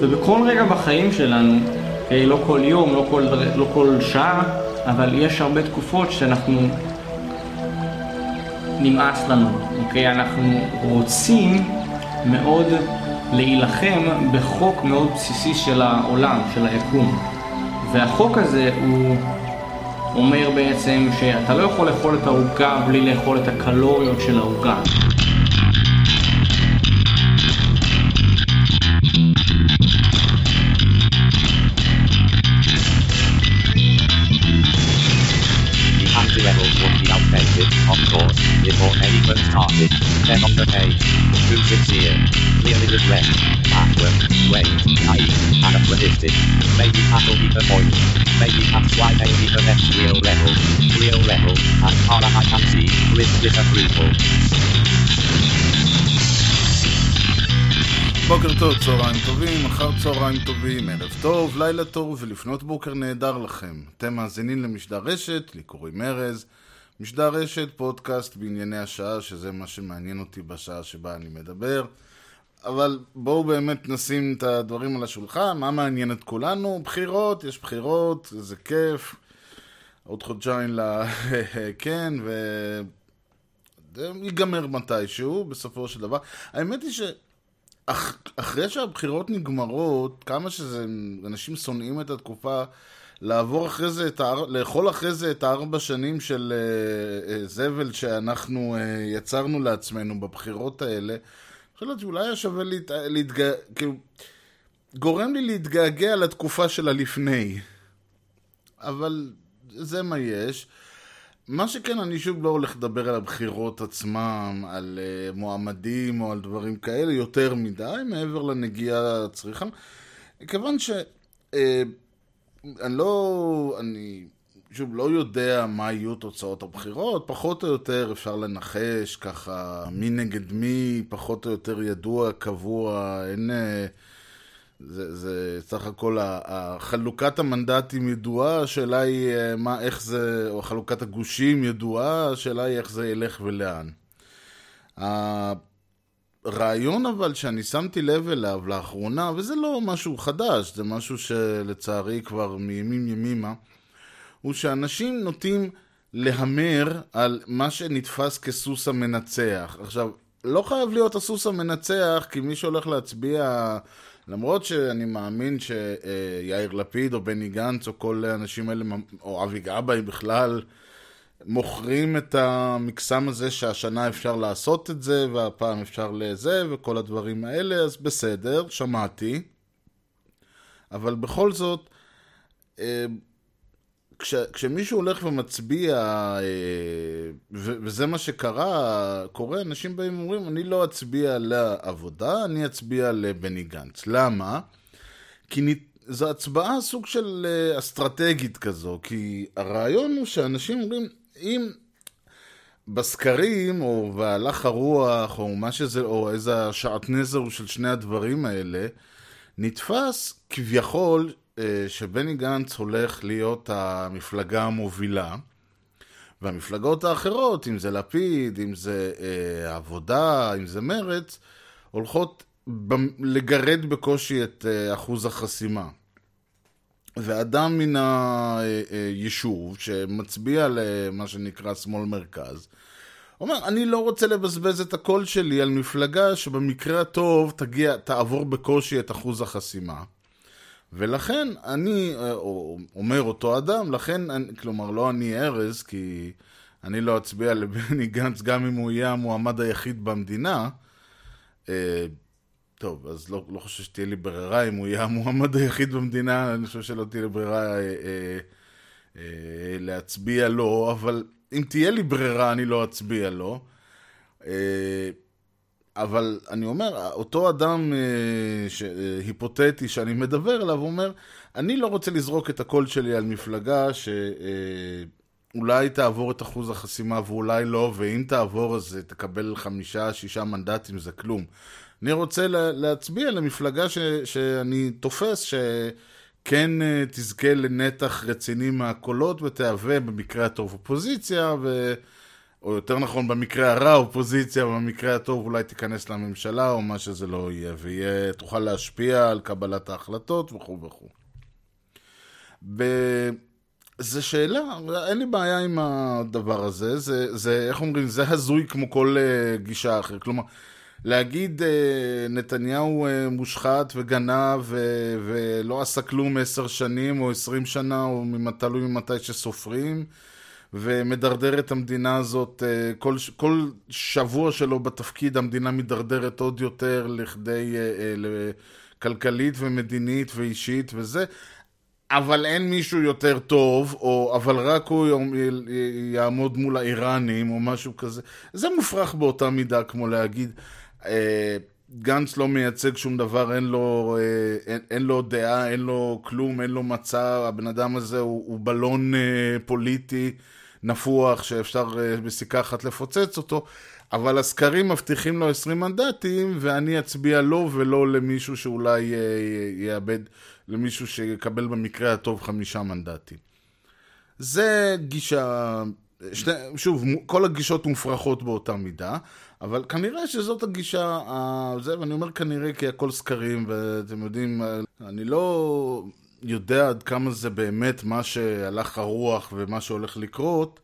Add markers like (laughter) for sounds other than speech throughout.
ובכל רגע בחיים שלנו, אוקיי, לא כל יום, לא כל, לא כל שעה, אבל יש הרבה תקופות שאנחנו נמאס לנו, אוקיי? אנחנו רוצים מאוד להילחם בחוק מאוד בסיסי של העולם, של היקום. והחוק הזה הוא אומר בעצם שאתה לא יכול לאכול את העוגה בלי לאכול את הקלוריות של העוגה. 10 on the page. Music's here. Here it is rest. Backward. Wait. Night. Anachronistic. Maybe that'll be the point. Maybe half why they be the next real level. Real level. As far as I can see, with disapproval. בוקר טוב, צהריים טובים, אחר צהריים טובים, ערב טוב, לילה טוב ולפנות בוקר נהדר לכם. אתם מאזינים למשדר רשת, לי קוראים ארז. משדר רשת, פודקאסט בענייני השעה, שזה מה שמעניין אותי בשעה שבה אני מדבר. אבל בואו באמת נשים את הדברים על השולחן, מה מעניין את כולנו? בחירות, יש בחירות, זה כיף. עוד חודשיים ל... (laughs) כן, ו... זה ייגמר מתישהו, בסופו של דבר. האמת היא שאחרי שהבחירות נגמרות, כמה שזה... אנשים שונאים את התקופה לעבור אחרי זה את האר... לאכול אחרי זה את הארבע שנים של uh, uh, זבל שאנחנו uh, יצרנו לעצמנו בבחירות האלה. אני חושב שאולי היה שווה להת... להתג... כאילו, גורם לי להתגעגע לתקופה של הלפני. אבל זה מה יש. מה שכן, אני שוב לא הולך לדבר על הבחירות עצמם, על uh, מועמדים או על דברים כאלה, יותר מדי, מעבר לנגיעה הצריכה. כיוון ש... Uh, אני לא, אני שוב לא יודע מה יהיו תוצאות הבחירות, פחות או יותר אפשר לנחש ככה מי נגד מי, פחות או יותר ידוע, קבוע, אין... אה, זה, זה סך הכל חלוקת המנדטים ידועה, השאלה היא אה, מה, איך זה, או חלוקת הגושים ידועה, השאלה היא איך זה ילך ולאן. רעיון אבל שאני שמתי לב אליו לאחרונה, וזה לא משהו חדש, זה משהו שלצערי כבר מימים ימימה, הוא שאנשים נוטים להמר על מה שנתפס כסוס המנצח. עכשיו, לא חייב להיות הסוס המנצח, כי מי שהולך להצביע, למרות שאני מאמין שיאיר לפיד או בני גנץ או כל האנשים האלה, או אבי גבאי בכלל, מוכרים את המקסם הזה שהשנה אפשר לעשות את זה, והפעם אפשר לזה, וכל הדברים האלה, אז בסדר, שמעתי. אבל בכל זאת, אה, כש, כשמישהו הולך ומצביע, אה, וזה מה שקרה, קורה, אנשים באים ואומרים, אני לא אצביע לעבודה, אני אצביע לבני גנץ. למה? כי זו הצבעה סוג של אה, אסטרטגית כזו, כי הרעיון הוא שאנשים אומרים, אם בסקרים, או בהלך הרוח, או מה שזה, או איזה שעטנזר של שני הדברים האלה, נתפס כביכול אה, שבני גנץ הולך להיות המפלגה המובילה, והמפלגות האחרות, אם זה לפיד, אם זה אה, עבודה, אם זה מרץ, הולכות לגרד בקושי את אה, אחוז החסימה. ואדם מן היישוב שמצביע למה שנקרא שמאל מרכז, אומר, אני לא רוצה לבזבז את הקול שלי על מפלגה שבמקרה הטוב תגיע, תעבור בקושי את אחוז החסימה. ולכן אני, אומר אותו אדם, לכן, כלומר לא אני ארז, כי אני לא אצביע לבני גנץ גם אם הוא יהיה המועמד היחיד במדינה, אה, טוב, אז לא, לא חושב שתהיה לי ברירה אם הוא יהיה המועמד היחיד במדינה, אני חושב שלא תהיה לי ברירה אה, אה, אה, להצביע לו, אבל אם תהיה לי ברירה אני לא אצביע לו. אה, אבל אני אומר, אותו אדם אה, ש, אה, היפותטי שאני מדבר עליו, הוא אומר, אני לא רוצה לזרוק את הקול שלי על מפלגה שאולי אה, תעבור את אחוז החסימה ואולי לא, ואם תעבור אז תקבל חמישה, שישה מנדטים, זה כלום. אני רוצה להצביע למפלגה ש, שאני תופס שכן אה, תזכה לנתח רציני מהקולות ותהווה במקרה הטוב אופוזיציה ו... או יותר נכון, במקרה הרע אופוזיציה, במקרה הטוב אולי תיכנס לממשלה, או מה שזה לא יהיה, ותוכל להשפיע על קבלת ההחלטות וכו' וכו'. ב... זה שאלה, אין לי בעיה עם הדבר הזה, זה, זה איך אומרים, זה הזוי כמו כל uh, גישה אחרת. כלומר, להגיד uh, נתניהו uh, מושחת וגנב ו- ולא עשה כלום עשר שנים או עשרים שנה, או תלוי ממתי שסופרים, ומדרדר את המדינה הזאת, כל, כל שבוע שלו בתפקיד המדינה מדרדרת עוד יותר לכדי כלכלית ומדינית ואישית וזה. אבל אין מישהו יותר טוב, או אבל רק הוא יעמוד מול האיראנים, או משהו כזה. זה מופרך באותה מידה כמו להגיד, אה, גנץ לא מייצג שום דבר, אין לו, אה, אין, אין לו דעה, אין לו כלום, אין לו מצע, הבן אדם הזה הוא, הוא בלון אה, פוליטי נפוח שאפשר אה, בסיכה אחת לפוצץ אותו. אבל הסקרים מבטיחים לו 20 מנדטים, ואני אצביע לו ולא למישהו שאולי אה, יאבד, למישהו שיקבל במקרה הטוב חמישה מנדטים. זה גישה, שתי, שוב, כל הגישות מופרכות באותה מידה, אבל כנראה שזאת הגישה, זה, ואני אומר כנראה כי הכל סקרים, ואתם יודעים, אני לא יודע עד כמה זה באמת מה שהלך הרוח ומה שהולך לקרות,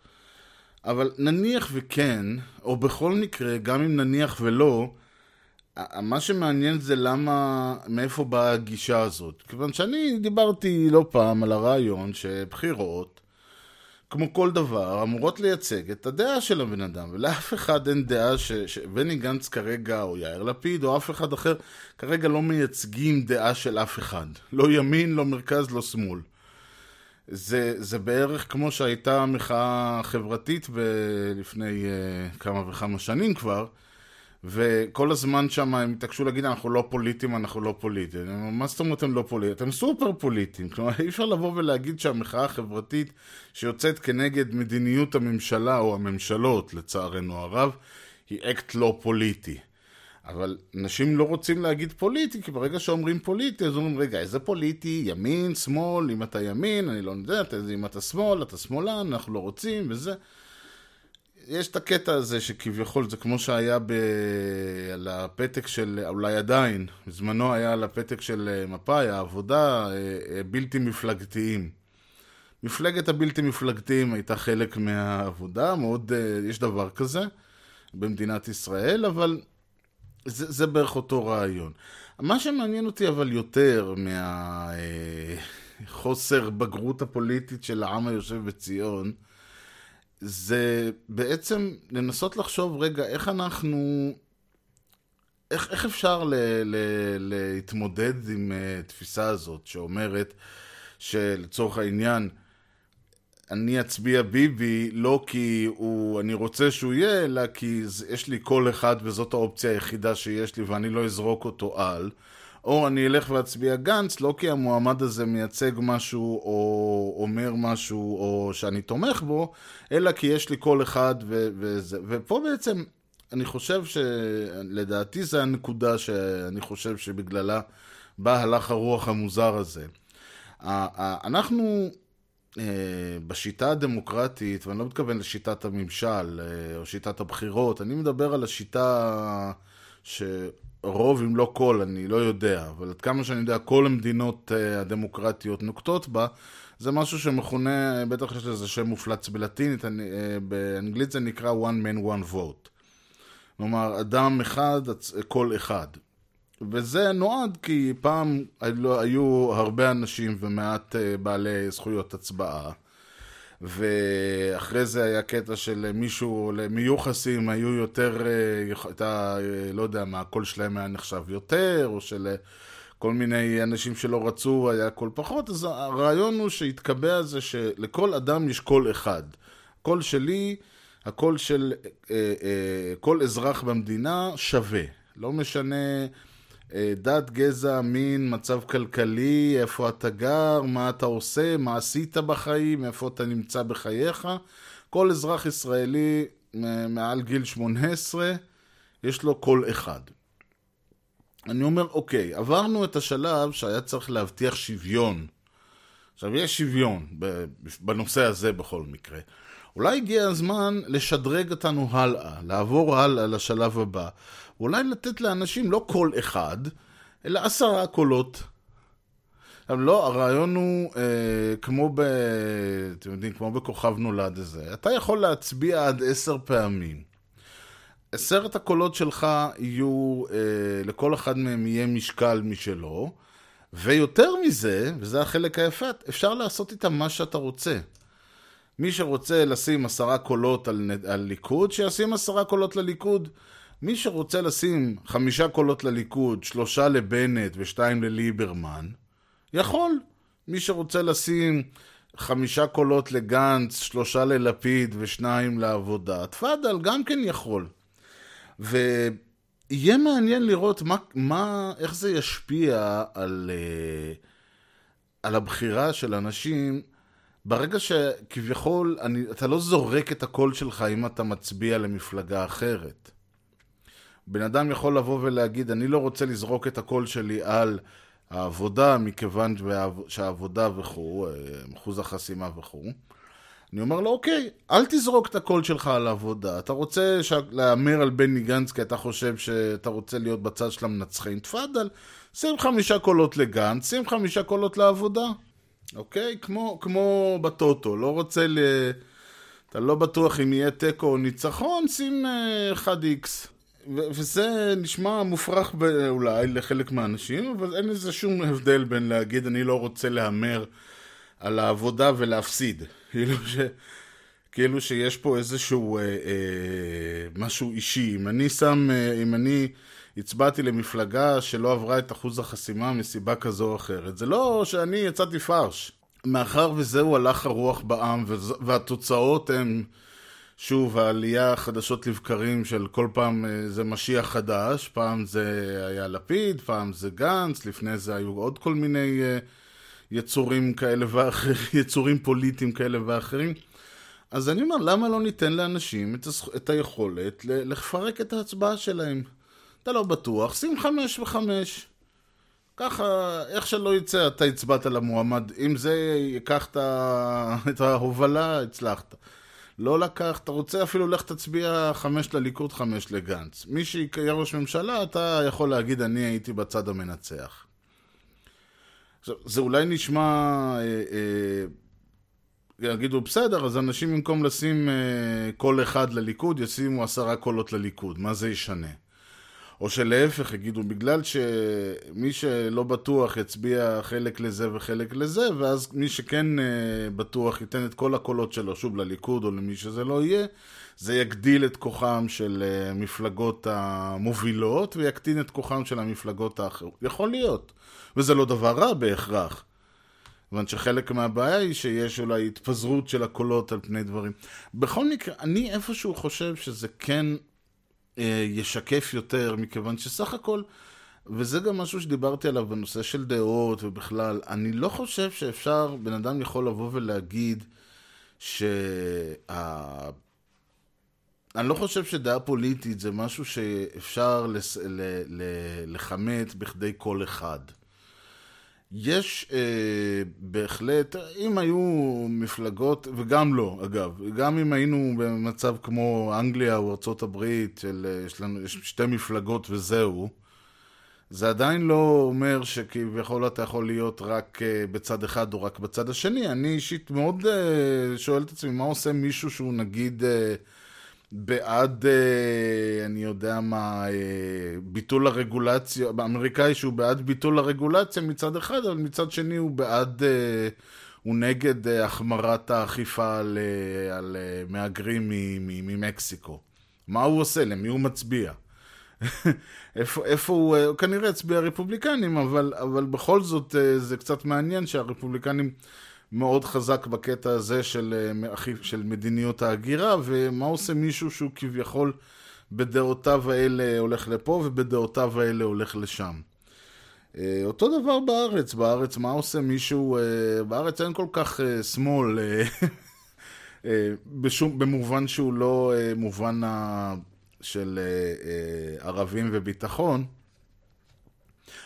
אבל נניח וכן, או בכל מקרה, גם אם נניח ולא, מה שמעניין זה למה, מאיפה באה הגישה הזאת. כיוון שאני דיברתי לא פעם על הרעיון שבחירות, כמו כל דבר, אמורות לייצג את הדעה של הבן אדם, ולאף אחד אין דעה ש... שבני גנץ כרגע, או יאיר לפיד, או אף אחד אחר, כרגע לא מייצגים דעה של אף אחד. לא ימין, לא מרכז, לא שמאל. זה, זה בערך כמו שהייתה מחאה חברתית לפני uh, כמה וכמה שנים כבר, וכל הזמן שם הם התעקשו להגיד אנחנו לא פוליטיים, אנחנו לא פוליטיים. מה זאת אומרת הם לא פוליטיים? אתם סופר פוליטיים. כלומר, אי אפשר לבוא ולהגיד שהמחאה החברתית שיוצאת כנגד מדיניות הממשלה או הממשלות, לצערנו הרב, היא אקט לא פוליטי. אבל אנשים לא רוצים להגיד פוליטי, כי ברגע שאומרים פוליטי, אז אומרים, רגע, איזה פוליטי? ימין, שמאל, אם אתה ימין, אני לא יודע, אם אתה שמאל, אתה שמאלן, אנחנו לא רוצים, וזה. יש את הקטע הזה שכביכול זה כמו שהיה ב... על הפתק של, אולי עדיין, בזמנו היה על הפתק של מפא"י, העבודה, אה, אה, בלתי מפלגתיים. מפלגת הבלתי מפלגתיים הייתה חלק מהעבודה, מאוד, אה, יש דבר כזה במדינת ישראל, אבל זה, זה בערך אותו רעיון. מה שמעניין אותי אבל יותר מהחוסר בגרות הפוליטית של העם היושב בציון, זה בעצם לנסות לחשוב, רגע, איך אנחנו... איך, איך אפשר ל, ל, להתמודד עם uh, תפיסה הזאת שאומרת שלצורך העניין, אני אצביע ביבי לא כי הוא, אני רוצה שהוא יהיה, אלא כי יש לי קול אחד וזאת האופציה היחידה שיש לי ואני לא אזרוק אותו על. או אני אלך ואצביע גנץ, לא כי המועמד הזה מייצג משהו או אומר משהו או שאני תומך בו, אלא כי יש לי קול אחד ו- וזה. ופה בעצם אני חושב שלדעתי זה הנקודה שאני חושב שבגללה בא הלך הרוח המוזר הזה. אנחנו אה, בשיטה הדמוקרטית, ואני לא מתכוון לשיטת הממשל אה, או שיטת הבחירות, אני מדבר על השיטה שרוב אם לא כל, אני לא יודע, אבל עד כמה שאני יודע, כל המדינות אה, הדמוקרטיות נוקטות בה, זה משהו שמכונה, בטח יש לזה שם מופלץ בלטינית, באנגלית זה נקרא one man one vote. כלומר, אדם אחד, קול אחד. וזה נועד כי פעם היו הרבה אנשים ומעט אה, בעלי זכויות הצבעה. ואחרי זה היה קטע של מישהו, מיוחסים היו יותר, הייתה, אה, לא יודע מה, הקול שלהם היה נחשב יותר, או של כל מיני אנשים שלא רצו היה קול פחות, אז הרעיון הוא שהתקבע זה שלכל אדם יש קול אחד. קול שלי, הקול של אה, כל אזרח במדינה שווה. לא משנה... אה, דת, גזע, מין, מצב כלכלי, איפה אתה גר, מה אתה עושה, מה עשית בחיים, איפה אתה נמצא בחייך. כל אזרח ישראלי מעל גיל 18, יש לו קול אחד. אני אומר, אוקיי, עברנו את השלב שהיה צריך להבטיח שוויון. עכשיו, יש שוויון בנושא הזה בכל מקרה. אולי הגיע הזמן לשדרג אותנו הלאה, לעבור הלאה לשלב הבא. אולי לתת לאנשים לא קול אחד, אלא עשרה קולות. עכשיו, לא, הרעיון הוא אה, כמו ב... אתם יודעים, כמו בכוכב נולד הזה. אתה יכול להצביע עד עשר פעמים. עשרת הקולות שלך יהיו, אה, לכל אחד מהם יהיה משקל משלו, ויותר מזה, וזה החלק היפה, אפשר לעשות איתם מה שאתה רוצה. מי שרוצה לשים עשרה קולות על, על ליכוד, שישים עשרה קולות לליכוד. מי שרוצה לשים חמישה קולות לליכוד, שלושה לבנט ושתיים לליברמן, יכול. מי שרוצה לשים חמישה קולות לגנץ, שלושה ללפיד ושניים לעבודה, תפאדל, גם כן יכול. ויהיה מעניין לראות מה, מה, איך זה ישפיע על, אה, על הבחירה של אנשים ברגע שכביכול אני, אתה לא זורק את הקול שלך אם אתה מצביע למפלגה אחרת. בן אדם יכול לבוא ולהגיד, אני לא רוצה לזרוק את הקול שלי על העבודה, מכיוון שהעבודה וכו', אה, אחוז החסימה וכו'. אני אומר לו, אוקיי, אל תזרוק את הקול שלך על העבודה. אתה רוצה להמר על בני גנץ כי אתה חושב שאתה רוצה להיות בצד של המנצחים, תפאדל. שים חמישה קולות לגנץ, שים חמישה קולות לעבודה. אוקיי? כמו, כמו בטוטו, לא רוצה ל... אתה לא בטוח אם יהיה תיקו או ניצחון, שים 1x. ו- וזה נשמע מופרך אולי לחלק מהאנשים, אבל אין לזה שום הבדל בין להגיד אני לא רוצה להמר על העבודה ולהפסיד. (laughs) כאילו ש... כאילו שיש פה איזשהו אה, אה, משהו אישי. אם אני שם, אה, אם אני הצבעתי למפלגה שלא עברה את אחוז החסימה מסיבה כזו או אחרת, זה לא שאני יצאתי פרש. מאחר וזהו הלך הרוח בעם, והתוצאות הן... שוב, העלייה חדשות לבקרים של כל פעם אה, זה משיח חדש, פעם זה היה לפיד, פעם זה גנץ, לפני זה היו עוד כל מיני אה, יצורים כאלה ואחרים, (laughs) יצורים פוליטיים כאלה ואחרים. אז אני אומר, למה לא ניתן לאנשים את, הזכ... את היכולת לפרק את ההצבעה שלהם? אתה לא בטוח, שים חמש וחמש. ככה, איך שלא יצא, אתה הצבעת למועמד. אם זה ייקח את ההובלה, הצלחת. לא לקח, אתה רוצה אפילו לך תצביע חמש לליכוד, חמש לגנץ. מי שיהיה ראש ממשלה, אתה יכול להגיד, אני הייתי בצד המנצח. עכשיו, זה אולי נשמע, אה, אה, יגידו, בסדר, אז אנשים במקום לשים אה, קול אחד לליכוד, ישימו עשרה קולות לליכוד, מה זה ישנה? או שלהפך יגידו, בגלל שמי שלא בטוח יצביע חלק לזה וחלק לזה, ואז מי שכן uh, בטוח ייתן את כל הקולות שלו, שוב לליכוד או למי שזה לא יהיה, זה יגדיל את כוחם של uh, מפלגות המובילות ויקטין את כוחם של המפלגות האחרות. יכול להיות. וזה לא דבר רע בהכרח. כיוון שחלק מהבעיה היא שיש אולי התפזרות של הקולות על פני דברים. בכל מקרה, אני איפשהו חושב שזה כן אה, ישקף יותר, מכיוון שסך הכל, וזה גם משהו שדיברתי עליו בנושא של דעות ובכלל, אני לא חושב שאפשר, בן אדם יכול לבוא ולהגיד שה... אני לא חושב שדעה פוליטית זה משהו שאפשר לס... ל... ל... לכמת בכדי כל אחד. יש אה, בהחלט, אם היו מפלגות, וגם לא, אגב, גם אם היינו במצב כמו אנגליה או ארה"ב, של אה, יש לנו יש שתי מפלגות וזהו, זה עדיין לא אומר שכביכול אתה יכול להיות רק אה, בצד אחד או רק בצד השני. אני אישית מאוד אה, שואל את עצמי, מה עושה מישהו שהוא נגיד... אה, בעד, אה, אני יודע מה, אה, ביטול הרגולציה, באמריקאי שהוא בעד ביטול הרגולציה מצד אחד, אבל מצד שני הוא בעד, אה, הוא נגד החמרת האכיפה על, על מהגרים ממקסיקו. מה הוא עושה? למי הוא מצביע? (laughs) איפה, איפה הוא, הוא כנראה הצביע רפובליקנים, אבל, אבל בכל זאת זה קצת מעניין שהרפובליקנים... מאוד חזק בקטע הזה של, אה, של מדיניות ההגירה, ומה עושה מישהו שהוא כביכול בדעותיו האלה הולך לפה ובדעותיו האלה הולך לשם. אה, אותו דבר בארץ, בארץ מה עושה מישהו, אה, בארץ אין כל כך שמאל, (laughs) בשום, במובן שהוא לא מובן של ערבים וביטחון.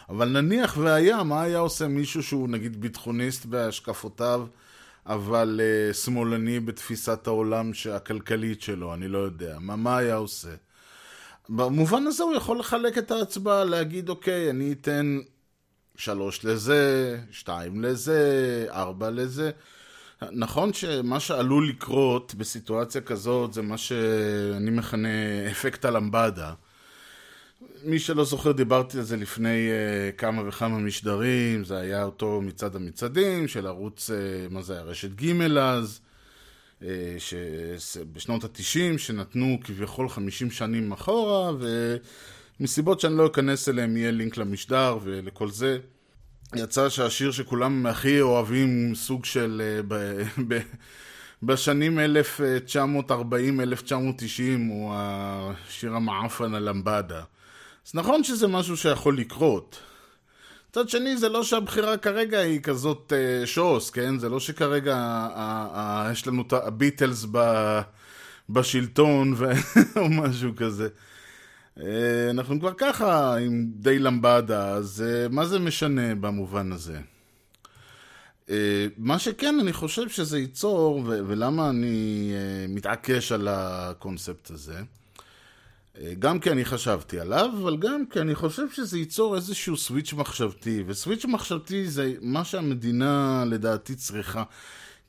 אבל נניח והיה, מה היה עושה מישהו שהוא נגיד ביטחוניסט בהשקפותיו, אבל uh, שמאלני בתפיסת העולם הכלכלית שלו, אני לא יודע. מה, מה היה עושה? במובן הזה הוא יכול לחלק את ההצבעה, להגיד, אוקיי, אני אתן שלוש לזה, שתיים לזה, ארבע לזה. נכון שמה שעלול לקרות בסיטואציה כזאת זה מה שאני מכנה אפקט הלמבדה. מי שלא זוכר, דיברתי על זה לפני uh, כמה וכמה משדרים, זה היה אותו מצעד המצעדים של ערוץ, uh, מה זה היה, רשת ג' אז, uh, בשנות התשעים, שנתנו כביכול 50 שנים אחורה, ומסיבות שאני לא אכנס אליהם יהיה לינק למשדר ולכל זה. יצא שהשיר שכולם הכי אוהבים, סוג של... Uh, ב, (laughs) ב, בשנים 1940-1990 הוא השיר המעפן הלמבדה. אז נכון שזה משהו שיכול לקרות. מצד שני, זה לא שהבחירה כרגע היא כזאת uh, שוס, כן? זה לא שכרגע uh, uh, יש לנו את הביטלס ב, בשלטון ו... (laughs) או משהו כזה. Uh, אנחנו כבר ככה עם די למבדה, אז uh, מה זה משנה במובן הזה? Uh, מה שכן, אני חושב שזה ייצור, ו- ולמה אני uh, מתעקש על הקונספט הזה, גם כי אני חשבתי עליו, אבל גם כי אני חושב שזה ייצור איזשהו סוויץ' מחשבתי, וסוויץ' מחשבתי זה מה שהמדינה לדעתי צריכה,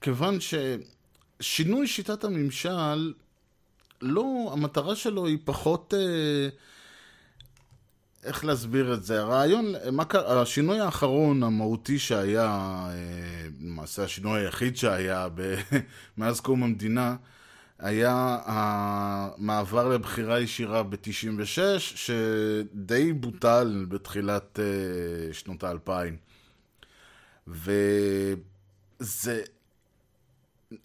כיוון ששינוי שיטת הממשל, לא, המטרה שלו היא פחות... אה, איך להסביר את זה? הרעיון, מה, השינוי האחרון המהותי שהיה, אה, למעשה השינוי היחיד שהיה ב, (laughs) מאז קום המדינה, היה המעבר לבחירה ישירה ב-96, שדי בוטל בתחילת uh, שנות האלפיים. וזה...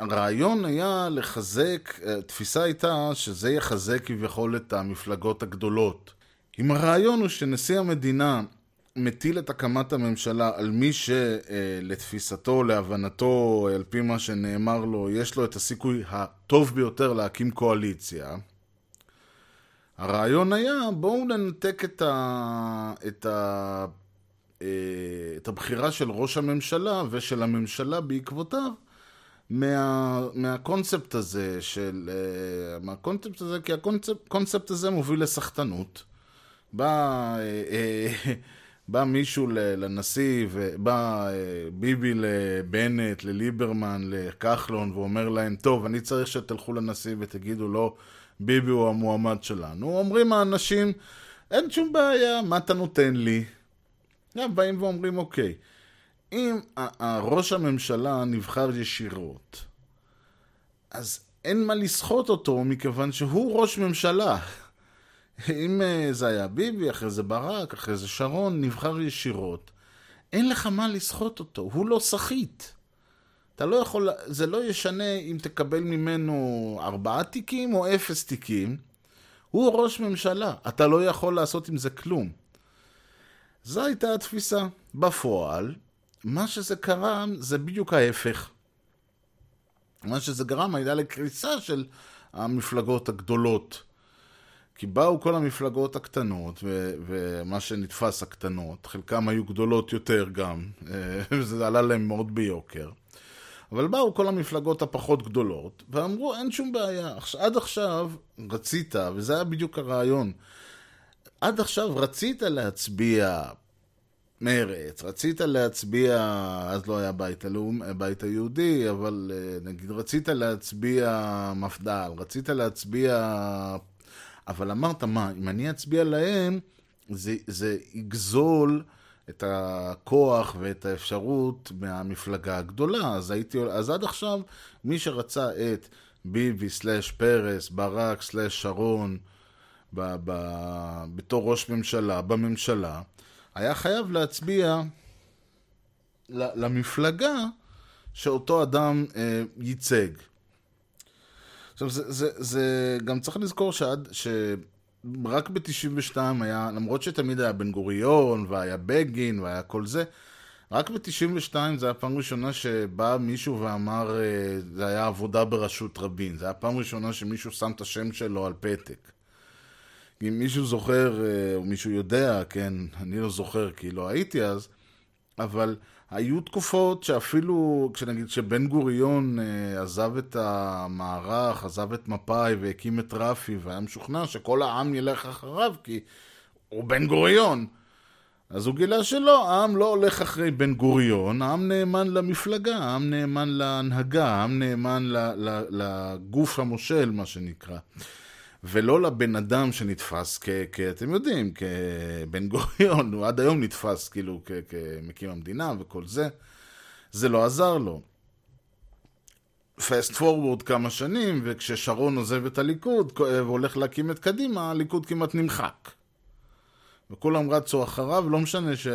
הרעיון היה לחזק, התפיסה הייתה שזה יחזק כביכול את המפלגות הגדולות. אם הרעיון הוא שנשיא המדינה מטיל את הקמת הממשלה על מי שלתפיסתו, להבנתו, על פי מה שנאמר לו, יש לו את הסיכוי הטוב ביותר להקים קואליציה. הרעיון היה, בואו ננתק את, ה... את, ה... אה, את הבחירה של ראש הממשלה ושל הממשלה בעקבותיו מה... מהקונספט הזה של... אה, מהקונספט הזה, כי הקונספט הזה מוביל לסחטנות. בא... בא מישהו לנשיא, ובא אה, ביבי לבנט, לליברמן, לכחלון, ואומר להם, טוב, אני צריך שתלכו לנשיא ותגידו לא, ביבי הוא המועמד שלנו. אומרים האנשים, אין שום בעיה, מה אתה נותן לי? באים ואומרים, אוקיי, אם ראש הממשלה נבחר ישירות, אז אין מה לסחוט אותו, מכיוון שהוא ראש ממשלה. אם אה, זה היה ביבי, אחרי זה ברק, אחרי זה שרון, נבחר ישירות, אין לך מה לסחוט אותו, הוא לא סחיט. אתה לא יכול, זה לא ישנה אם תקבל ממנו ארבעה תיקים או אפס תיקים. הוא ראש ממשלה, אתה לא יכול לעשות עם זה כלום. זו הייתה התפיסה. בפועל, מה שזה קרה זה בדיוק ההפך. מה שזה גרם הייתה לקריסה של המפלגות הגדולות. כי באו כל המפלגות הקטנות, ו- ומה שנתפס הקטנות, חלקם היו גדולות יותר גם, (laughs) וזה עלה להם מאוד ביוקר. אבל באו כל המפלגות הפחות גדולות, ואמרו, אין שום בעיה. עד עכשיו רצית, וזה היה בדיוק הרעיון, עד עכשיו רצית להצביע מרץ, רצית להצביע, אז לא היה בית, הלאום, בית היהודי, אבל אה, נגיד רצית להצביע מפד"ל, רצית להצביע אבל אמרת, מה, אם אני אצביע להם, זה, זה יגזול את הכוח ואת האפשרות מהמפלגה הגדולה. אז, הייתי, אז עד עכשיו, מי שרצה את ביבי סלאש פרס, ברק סלאש שרון, ב, ב, בתור ראש ממשלה, בממשלה, היה חייב להצביע למפלגה שאותו אדם אה, ייצג. עכשיו, זה, זה, זה גם צריך לזכור שעד, שרק ב-92 היה, למרות שתמיד היה בן גוריון, והיה בגין, והיה כל זה, רק ב-92 זה היה פעם ראשונה שבא מישהו ואמר, אה, זה היה עבודה בראשות רבין. זה היה פעם ראשונה שמישהו שם את השם שלו על פתק. אם מישהו זוכר, אה, או מישהו יודע, כן, אני לא זוכר כי לא הייתי אז, אבל היו תקופות שאפילו, כשנגיד שבן גוריון אה, עזב את המערך, עזב את מפא"י והקים את רפי, והיה משוכנע שכל העם ילך אחריו, כי הוא בן גוריון. אז הוא גילה שלא, העם לא הולך אחרי בן גוריון, העם נאמן למפלגה, העם נאמן להנהגה, העם נאמן לגוף המושל, מה שנקרא. ולא לבן אדם שנתפס כ... כ אתם יודעים, כבן גוריון, הוא עד היום נתפס כאילו כ- כמקים המדינה וכל זה. זה לא עזר לו. פסט פורוורד כמה שנים, וכששרון עוזב את הליכוד והולך להקים את קדימה, הליכוד כמעט נמחק. וכולם רצו אחריו, לא משנה ש...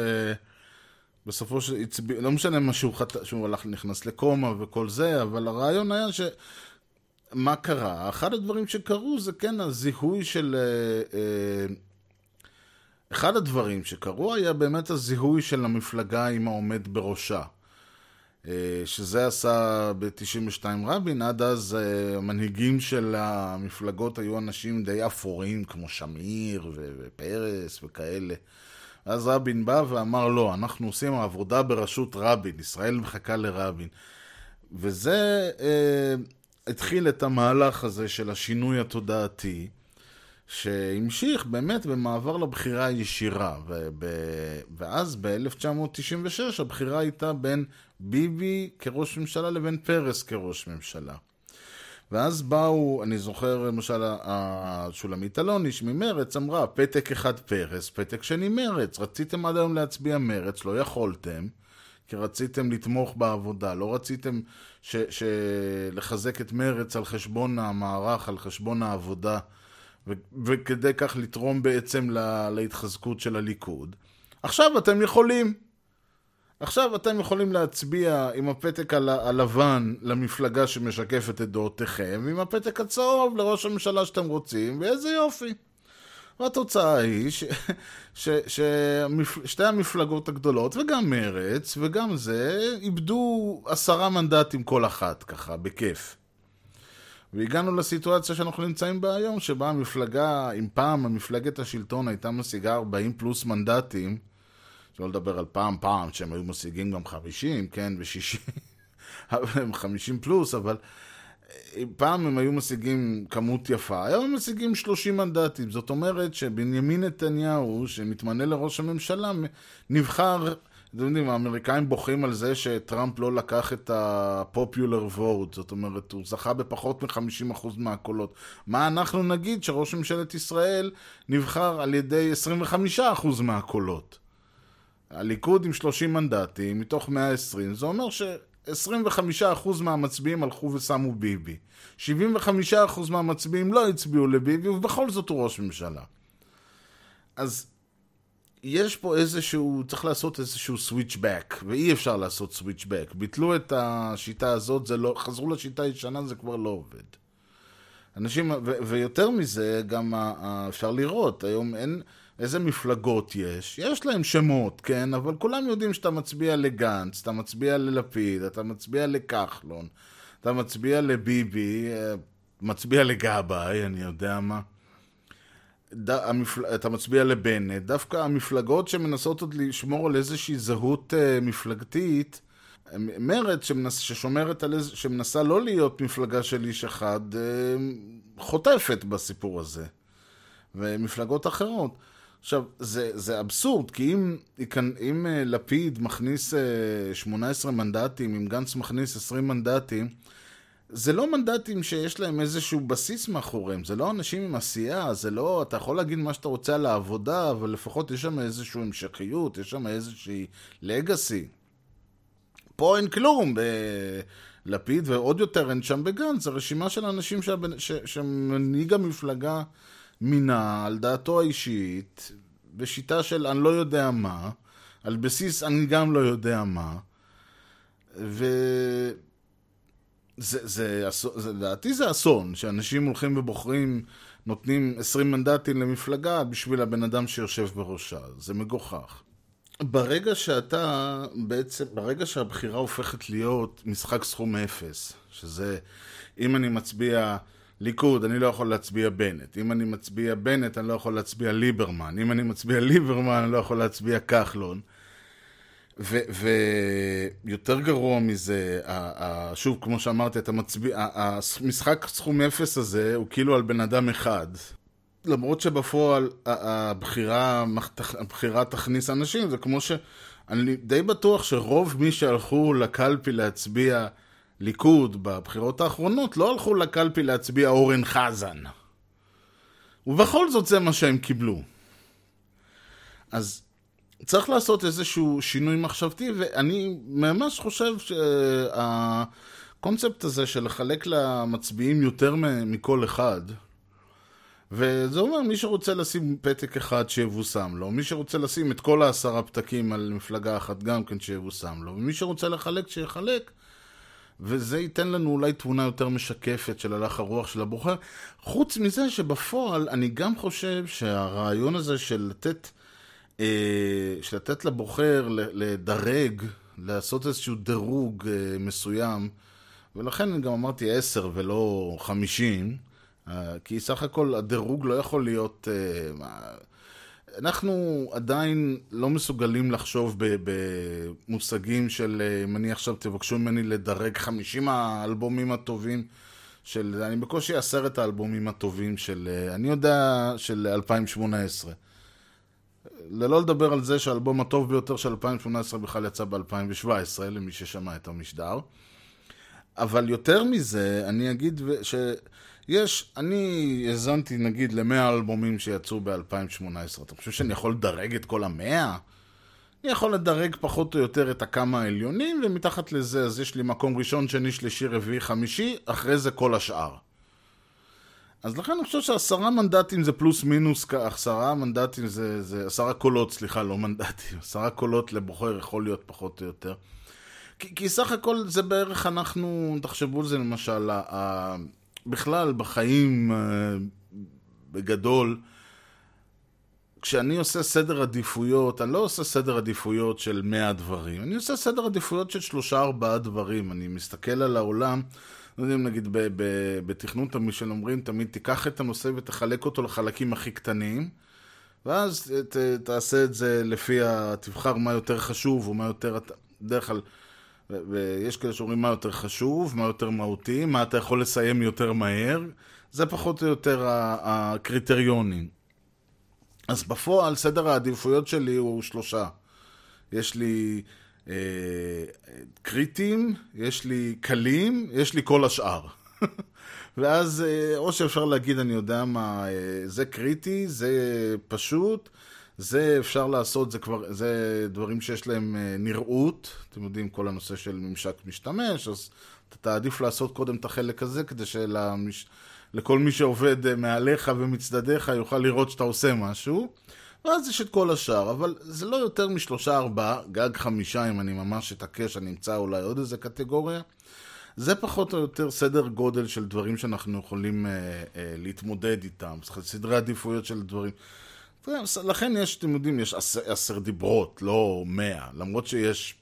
בסופו של... לא משנה מה שהוא חט... שהוא הלך, נכנס לקומה וכל זה, אבל הרעיון היה ש... מה קרה? אחד הדברים שקרו זה כן הזיהוי של... אה, אה, אחד הדברים שקרו היה באמת הזיהוי של המפלגה עם העומד בראשה. אה, שזה עשה ב-92 רבין, עד אז המנהיגים של המפלגות היו אנשים די אפורים, כמו שמיר ופרס וכאלה. אז רבין בא ואמר לא, אנחנו עושים עבודה בראשות רבין, ישראל מחכה לרבין. וזה התחיל את המהלך הזה של השינוי התודעתי, שהמשיך באמת במעבר לבחירה הישירה. וב... ואז ב-1996 הבחירה הייתה בין ביבי כראש ממשלה לבין פרס כראש ממשלה. ואז באו, אני זוכר למשל, שולמית אלוניש ממרץ אמרה, פתק אחד פרס, פתק שני מרץ. רציתם עד היום להצביע מרץ, לא יכולתם, כי רציתם לתמוך בעבודה, לא רציתם ש, ש... לחזק את מרץ על חשבון המערך, על חשבון העבודה, ו... וכדי כך לתרום בעצם לה... להתחזקות של הליכוד. עכשיו אתם יכולים. עכשיו אתם יכולים להצביע עם הפתק ה- הלבן למפלגה שמשקפת את דעותיכם, ועם הפתק הצהוב לראש הממשלה שאתם רוצים, ואיזה יופי. והתוצאה היא ש, ש, ששתי המפלגות הגדולות, וגם מרץ, וגם זה, איבדו עשרה מנדטים כל אחת, ככה, בכיף. והגענו לסיטואציה שאנחנו נמצאים בה היום, שבה המפלגה, אם פעם המפלגת השלטון הייתה משיגה 40 פלוס מנדטים, שלא לדבר על פעם פעם שהם היו משיגים גם 50, כן, ו-60, 50 (laughs) פלוס, אבל פעם הם היו משיגים כמות יפה, היום הם משיגים 30 מנדטים. זאת אומרת שבנימין נתניהו, שמתמנה לראש הממשלה, נבחר, אתם יודעים, האמריקאים בוכים על זה שטראמפ לא לקח את ה-popular vote, זאת אומרת, הוא זכה בפחות מ-50% מהקולות. מה אנחנו נגיד שראש ממשלת ישראל נבחר על ידי 25% מהקולות? הליכוד עם 30 מנדטים, מתוך 120, זה אומר ש-25% מהמצביעים הלכו ושמו ביבי. 75% מהמצביעים לא הצביעו לביבי, ובכל זאת הוא ראש ממשלה. אז יש פה איזשהו, צריך לעשות איזשהו סוויצ'בק, ואי אפשר לעשות סוויצ'בק. ביטלו את השיטה הזאת, זה לא, חזרו לשיטה הישנה, זה כבר לא עובד. אנשים, ו- ויותר מזה, גם אפשר לראות, היום אין... איזה מפלגות יש, יש להם שמות, כן, אבל כולם יודעים שאתה מצביע לגנץ, אתה מצביע ללפיד, אתה מצביע לכחלון, אתה מצביע לביבי, מצביע לגבאי, אני יודע מה. ד... המפל... אתה מצביע לבנט, דווקא המפלגות שמנסות עוד לשמור על איזושהי זהות uh, מפלגתית, מרצ שמנס... ששומרת על איז... שמנסה לא להיות מפלגה של איש אחד, uh, חוטפת בסיפור הזה. ומפלגות אחרות. עכשיו, זה, זה אבסורד, כי אם, אם uh, לפיד מכניס uh, 18 מנדטים, אם גנץ מכניס 20 מנדטים, זה לא מנדטים שיש להם איזשהו בסיס מאחוריהם, זה לא אנשים עם עשייה, זה לא, אתה יכול להגיד מה שאתה רוצה על העבודה, אבל לפחות יש שם איזושהי המשכיות, יש שם איזושהי לגאסי. פה אין כלום בלפיד, ועוד יותר אין שם בגנץ, זה רשימה של אנשים שמנהיג המפלגה מינה על דעתו האישית, בשיטה של אני לא יודע מה, על בסיס אני גם לא יודע מה, ו... זה, זה, זה, לדעתי זה אסון, שאנשים הולכים ובוחרים, נותנים 20 מנדטים למפלגה בשביל הבן אדם שיושב בראשה. זה מגוחך. ברגע שאתה, בעצם, ברגע שהבחירה הופכת להיות משחק סכום אפס, שזה, אם אני מצביע ליכוד, אני לא יכול להצביע בנט. אם אני מצביע בנט, אני לא יכול להצביע ליברמן. אם אני מצביע ליברמן, אני לא יכול להצביע כחלון. ויותר גרוע מזה, שוב, כמו שאמרתי, אתה מצביע, המשחק סכום אפס הזה הוא כאילו על בן אדם אחד. למרות שבפועל הבחירה, הבחירה תכניס אנשים, זה כמו ש... אני די בטוח שרוב מי שהלכו לקלפי להצביע ליכוד בבחירות האחרונות, לא הלכו לקלפי להצביע אורן חזן. ובכל זאת זה מה שהם קיבלו. אז צריך לעשות איזשהו שינוי מחשבתי, ואני ממש חושב שהקונספט הזה של לחלק למצביעים יותר מכל אחד, וזה אומר, מי שרוצה לשים פתק אחד שיבושם לו, מי שרוצה לשים את כל העשרה פתקים על מפלגה אחת גם כן שיבושם לו, ומי שרוצה לחלק שיחלק, וזה ייתן לנו אולי תמונה יותר משקפת של הלך הרוח של הבוחר. חוץ מזה שבפועל אני גם חושב שהרעיון הזה של לתת, אה, של לתת לבוחר לדרג, לעשות איזשהו דירוג אה, מסוים, ולכן גם אמרתי עשר ולא חמישים, אה, כי סך הכל הדירוג לא יכול להיות... אנחנו עדיין לא מסוגלים לחשוב במושגים של, אם אני עכשיו תבקשו ממני לדרג 50 האלבומים הטובים של, אני בקושי עשרת האלבומים הטובים של, אני יודע, של 2018. ללא לדבר על זה שהאלבום הטוב ביותר של 2018 בכלל יצא ב-2017, למי ששמע את המשדר. אבל יותר מזה, אני אגיד ש... יש, אני האזנתי נגיד למאה אלבומים שיצאו ב-2018. אתה חושב שאני יכול לדרג את כל המאה? אני יכול לדרג פחות או יותר את הכמה העליונים, ומתחת לזה אז יש לי מקום ראשון, שני, שלישי, רביעי, חמישי, אחרי זה כל השאר. אז לכן אני חושב שעשרה מנדטים זה פלוס מינוס, עשרה מנדטים זה, זה עשרה קולות, סליחה, לא מנדטים, עשרה קולות לבוחר יכול להיות פחות או יותר. כי, כי סך הכל זה בערך אנחנו, תחשבו על זה למשל, בכלל, בחיים אה, בגדול, כשאני עושה סדר עדיפויות, אני לא עושה סדר עדיפויות של מאה דברים, אני עושה סדר עדיפויות של שלושה ארבעה דברים. אני מסתכל על העולם, לא יודע אם נגיד בתכנות תמיד אומרים, תמיד תיקח את הנושא ותחלק אותו לחלקים הכי קטנים, ואז ת, תעשה את זה לפי ה... תבחר מה יותר חשוב או מה יותר... בדרך כלל... ויש כאלה שאומרים מה יותר חשוב, מה יותר מהותי, מה אתה יכול לסיים יותר מהר, זה פחות או יותר הקריטריונים. אז בפועל סדר העדיפויות שלי הוא שלושה. יש לי אה, קריטיים, יש לי קלים, יש לי כל השאר. (laughs) ואז אה, או שאפשר להגיד, אני יודע מה, אה, זה קריטי, זה פשוט, זה אפשר לעשות, זה כבר, זה דברים שיש להם אה, נראות, אתם יודעים, כל הנושא של ממשק משתמש, אז אתה תעדיף לעשות קודם את החלק הזה, כדי שלכל מי שעובד אה, מעליך ומצדדיך יוכל לראות שאתה עושה משהו, ואז יש את כל השאר, אבל זה לא יותר משלושה ארבעה, גג חמישה, אם אני ממש אתעקש, אני אמצא אולי עוד איזה קטגוריה. זה פחות או יותר סדר גודל של דברים שאנחנו יכולים אה, אה, להתמודד איתם, סדרי עדיפויות של דברים. לכן יש, אתם יודעים, יש עשר, עשר דיברות, לא מאה. למרות שיש,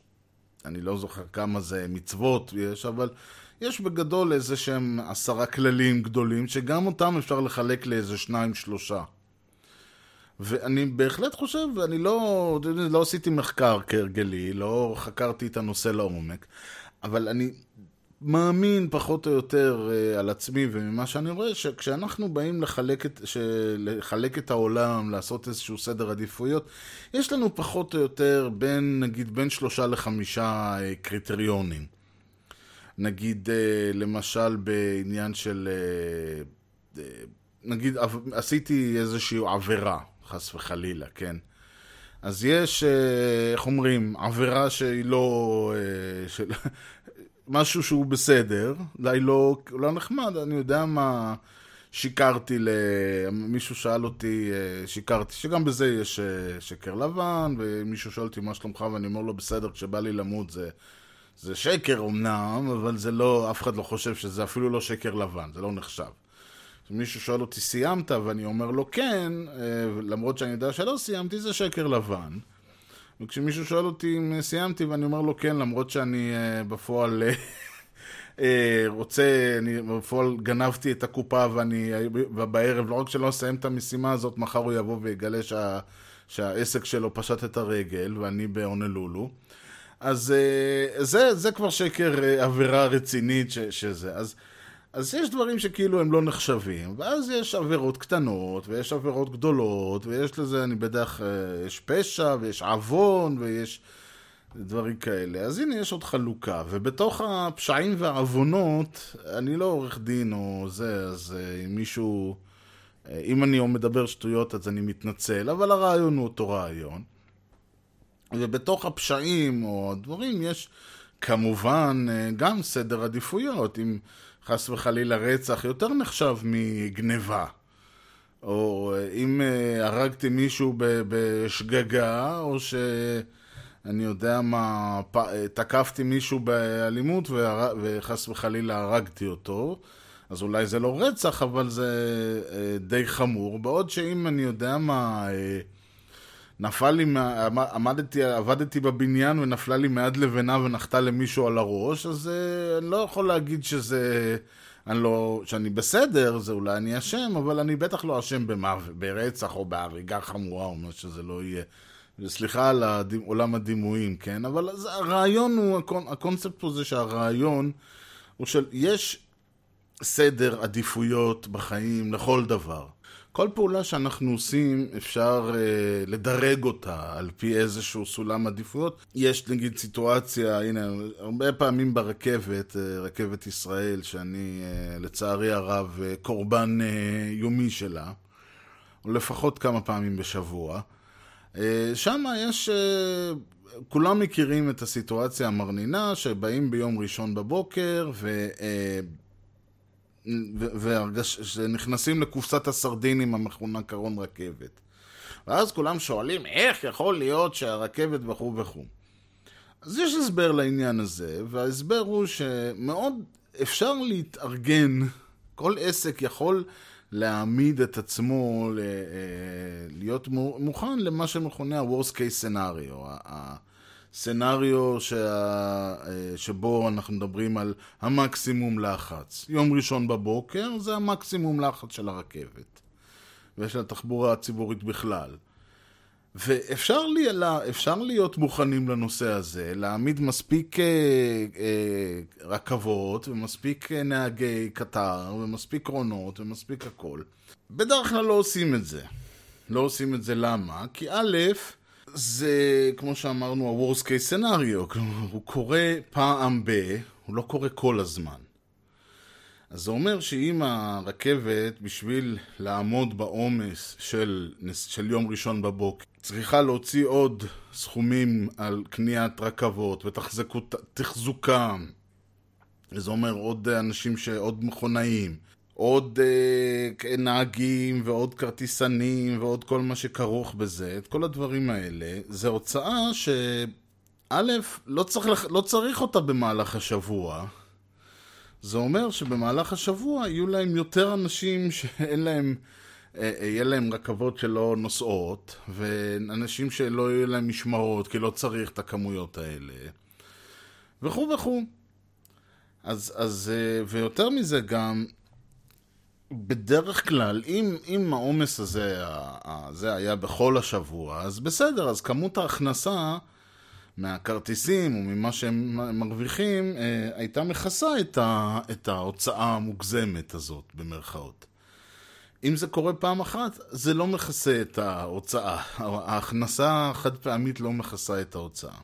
אני לא זוכר כמה זה מצוות יש, אבל יש בגדול איזה שהם עשרה כללים גדולים, שגם אותם אפשר לחלק לאיזה שניים, שלושה. ואני בהחלט חושב, ואני לא, לא עשיתי מחקר כהרגלי, לא חקרתי את הנושא לעומק, אבל אני מאמין פחות או יותר uh, על עצמי וממה שאני רואה, שכשאנחנו באים לחלק את, לחלק את העולם, לעשות איזשהו סדר עדיפויות, יש לנו פחות או יותר בין, נגיד, בין שלושה לחמישה uh, קריטריונים. נגיד, uh, למשל, בעניין של... נגיד, עשיתי איזושהי עבירה, חס וחלילה, כן? אז יש, איך אומרים, עבירה שהיא לא... של... משהו שהוא בסדר, אולי לא, לא נחמד, אני יודע מה, שיקרתי ל... מישהו שאל אותי, אה, שיקרתי, שגם בזה יש אה, שקר לבן, ומישהו שואל אותי מה שלומך, ואני אומר לו בסדר, כשבא לי למות זה, זה שקר אמנם, אבל זה לא, אף אחד לא חושב שזה אפילו לא שקר לבן, זה לא נחשב. מישהו שואל אותי, סיימת? ואני אומר לו כן, אה, למרות שאני יודע שלא סיימתי, זה שקר לבן. וכשמישהו שואל אותי אם סיימתי ואני אומר לו כן, למרות שאני uh, בפועל uh, רוצה, אני בפועל גנבתי את הקופה ואני, ובערב, לא רק שלא אסיים את המשימה הזאת, מחר הוא יבוא ויגלה שה, שהעסק שלו פשט את הרגל ואני בהונלולו. אז אה, זה, זה כבר שקר אה, עבירה רצינית ש, שזה. אז, אז יש דברים שכאילו הם לא נחשבים, ואז יש עבירות קטנות, ויש עבירות גדולות, ויש לזה, אני בדרך, אה, יש פשע, ויש עוון, ויש דברים כאלה. אז הנה יש עוד חלוקה, ובתוך הפשעים והעוונות, אני לא עורך דין או זה, אז אם מישהו... אם אני מדבר שטויות אז אני מתנצל, אבל הרעיון הוא אותו רעיון. ובתוך הפשעים או הדברים יש כמובן גם סדר עדיפויות. אם חס וחלילה רצח יותר נחשב מגניבה. או אם הרגתי מישהו בשגגה, או שאני יודע מה, תקפתי מישהו באלימות וחס וחלילה הרגתי אותו. אז אולי זה לא רצח, אבל זה אה, די חמור. בעוד שאם אני יודע מה, אה, נפל לי, עמדתי, עבדתי בבניין ונפלה לי מיד לבנה ונחתה למישהו על הראש, אז אה, אני לא יכול להגיד שזה... אני לא, שאני בסדר, זה אולי אני אשם, אבל אני בטח לא אשם ברצח או בהריגה חמורה או מה שזה לא יהיה. סליחה על הדימ, עולם הדימויים, כן? אבל הרעיון הוא, הקונספט פה זה שהרעיון הוא של, יש סדר עדיפויות בחיים לכל דבר. כל פעולה שאנחנו עושים אפשר אה, לדרג אותה על פי איזשהו סולם עדיפויות. יש נגיד סיטואציה, הנה, הרבה פעמים ברכבת, אה, רכבת ישראל, שאני אה, לצערי הרב אה, קורבן אה, יומי שלה, או לפחות כמה פעמים בשבוע. אה, שם יש, אה, כולם מכירים את הסיטואציה המרנינה, שבאים ביום ראשון בבוקר, ו... אה, ונכנסים לקופסת הסרדינים המכונה קרון רכבת. ואז כולם שואלים, איך יכול להיות שהרכבת וכו' וכו'. אז יש הסבר לעניין הזה, וההסבר הוא שמאוד אפשר להתארגן, כל עסק יכול להעמיד את עצמו, אה, להיות מוכן למה שמכונה ה-Worst case scenario, סנאריו שה... שבו אנחנו מדברים על המקסימום לחץ. יום ראשון בבוקר זה המקסימום לחץ של הרכבת ושל התחבורה הציבורית בכלל. ואפשר לי, אפשר להיות מוכנים לנושא הזה, להעמיד מספיק אה, אה, רכבות ומספיק אה, נהגי קטר ומספיק קרונות ומספיק הכל. בדרך כלל לא עושים את זה. לא עושים את זה למה? כי א', זה, כמו שאמרנו, ה-Worst case scenario, כלומר, הוא קורה פעם ב... הוא לא קורה כל הזמן. אז זה אומר שאם הרכבת, בשביל לעמוד בעומס של, של יום ראשון בבוקר, צריכה להוציא עוד סכומים על קניית רכבות ותחזוקם, זה אומר עוד אנשים, ש... עוד מכונאים, עוד אה, נהגים ועוד כרטיסנים ועוד כל מה שכרוך בזה, את כל הדברים האלה, זה הוצאה שא', לא צריך, לא צריך אותה במהלך השבוע. זה אומר שבמהלך השבוע יהיו להם יותר אנשים שאין להם, אה, אה, יהיה להם רכבות שלא נוסעות, ואנשים שלא יהיו להם משמרות כי לא צריך את הכמויות האלה, וכו' וכו'. אז, אז, אה, ויותר מזה גם, בדרך כלל, אם, אם העומס הזה, הזה היה בכל השבוע, אז בסדר, אז כמות ההכנסה מהכרטיסים או ממה שהם מרוויחים אה, הייתה מכסה את, ה, את ההוצאה המוגזמת הזאת, במרכאות. אם זה קורה פעם אחת, זה לא מכסה את ההוצאה. ההכנסה החד פעמית לא מכסה את ההוצאה.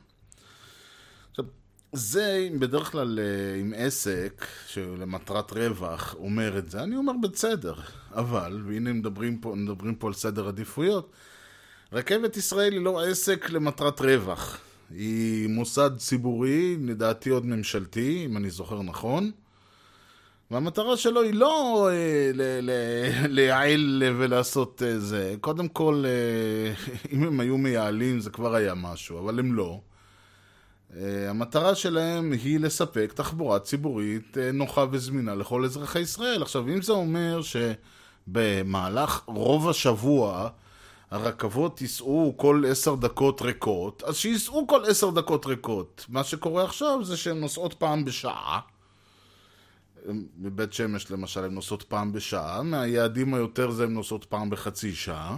זה בדרך כלל אה, עם עסק שלמטרת רווח אומר את זה, אני אומר בסדר, אבל, והנה מדברים פה, מדברים פה על סדר עדיפויות, רכבת ישראל היא לא עסק למטרת רווח, היא מוסד ציבורי, לדעתי עוד ממשלתי, אם אני זוכר נכון, והמטרה שלו היא לא אה, לייעל ולעשות אה, זה, קודם כל, אה, (laughs) אם הם היו מייעלים זה כבר היה משהו, אבל הם לא. אה, המטרה שלהם היא לספק תחבורה ציבורית אה, נוחה וזמינה לכל אזרחי ישראל. עכשיו, אם זה אומר שבמהלך רוב השבוע הרכבות ייסעו כל עשר דקות ריקות, אז שייסעו כל עשר דקות ריקות. מה שקורה עכשיו זה שהן נוסעות פעם בשעה. בבית שמש למשל הן נוסעות פעם בשעה, מהיעדים היותר זה הן נוסעות פעם בחצי שעה.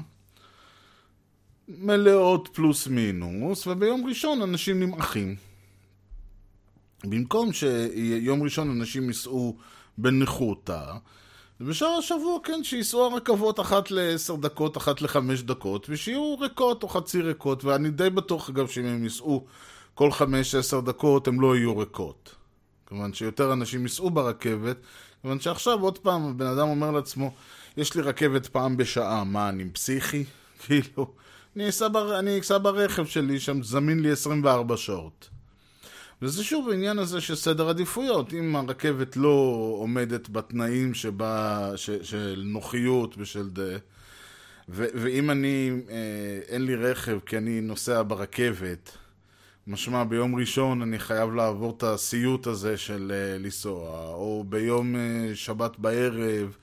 מלאות פלוס מינוס, וביום ראשון אנשים נמעכים. במקום שיום ראשון אנשים ייסעו בניחותא, ובשאר השבוע, כן, שייסעו הרכבות אחת לעשר דקות, אחת לחמש דקות, ושיהיו ריקות או חצי ריקות, ואני די בטוח, אגב, שאם הם ייסעו כל חמש-עשר דקות, הם לא יהיו ריקות. כיוון שיותר אנשים ייסעו ברכבת, כיוון שעכשיו, עוד פעם, הבן אדם אומר לעצמו, יש לי רכבת פעם בשעה, מה, אני פסיכי? (laughs) כאילו, אני אסע, בר... אני אסע ברכב שלי, שם זמין לי 24 שעות. וזה שוב העניין הזה של סדר עדיפויות. אם הרכבת לא עומדת בתנאים שבה, ש, של נוחיות ושל דה, ו, ואם אני, אה, אין לי רכב כי אני נוסע ברכבת, משמע ביום ראשון אני חייב לעבור את הסיוט הזה של אה, לנסוע, או ביום אה, שבת בערב,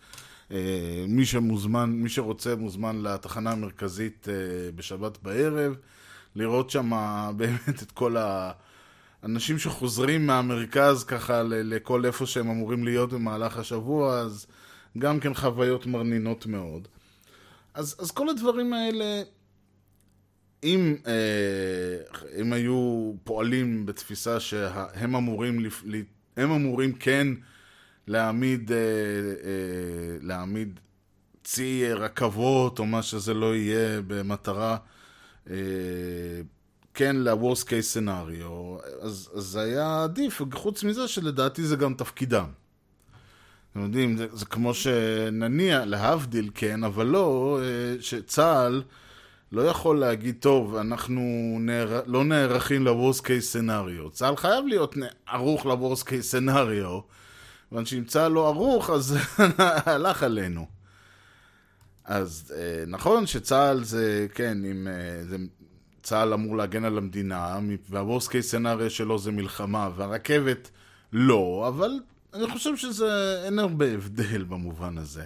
מי שמוזמן, מי שרוצה מוזמן לתחנה המרכזית אה, בשבת בערב, לראות שם (laughs) באמת את כל ה... אנשים שחוזרים מהמרכז ככה לכל איפה שהם אמורים להיות במהלך השבוע, אז גם כן חוויות מרנינות מאוד. אז, אז כל הדברים האלה, אם אה, הם היו פועלים בתפיסה שהם אמורים. הם אמורים כן להעמיד, אה, אה, להעמיד צי רכבות או מה שזה לא יהיה במטרה אה, כן ל-Worst case scenario, אז, אז זה היה עדיף, חוץ מזה שלדעתי זה גם תפקידם. אתם יודעים, זה, זה כמו שנניע, להבדיל כן, אבל לא, אה, שצה"ל לא יכול להגיד, טוב, אנחנו נער... לא נערכים ל-Worst case scenario. צה"ל חייב להיות ערוך ל-Worst case scenario, כיוון שאם צה"ל לא ערוך, אז (laughs) הלך עלינו. אז אה, נכון שצה"ל זה, כן, אם, אה, זה צה"ל אמור להגן על המדינה, והוורס קייס סנאריה שלו זה מלחמה, והרכבת לא, אבל אני חושב שזה, אין הרבה הבדל במובן הזה.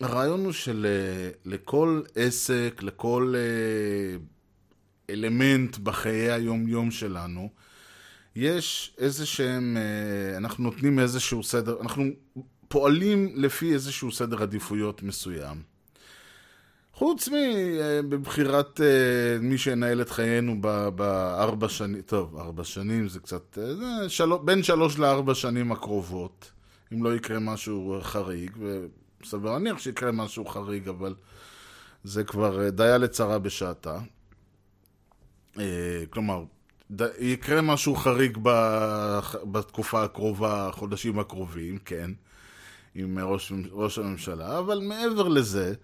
הרעיון הוא שלכל עסק, לכל אה, אלמנט בחיי היום-יום שלנו, יש איזה שהם, אה, אנחנו נותנים איזשהו סדר, אנחנו פועלים לפי איזשהו סדר עדיפויות מסוים. חוץ מבבחירת אה, מי שינהל את חיינו בארבע שנים, טוב, ארבע שנים זה קצת, אה, זה של... בין שלוש לארבע שנים הקרובות, אם לא יקרה משהו חריג, וסביר להניח שיקרה משהו חריג, אבל זה כבר אה, דיה לצרה בשעתה. כלומר, ד... יקרה משהו חריג ב... בתקופה הקרובה, החודשים הקרובים, כן, עם ראש, ראש הממשלה, אבל מעבר לזה,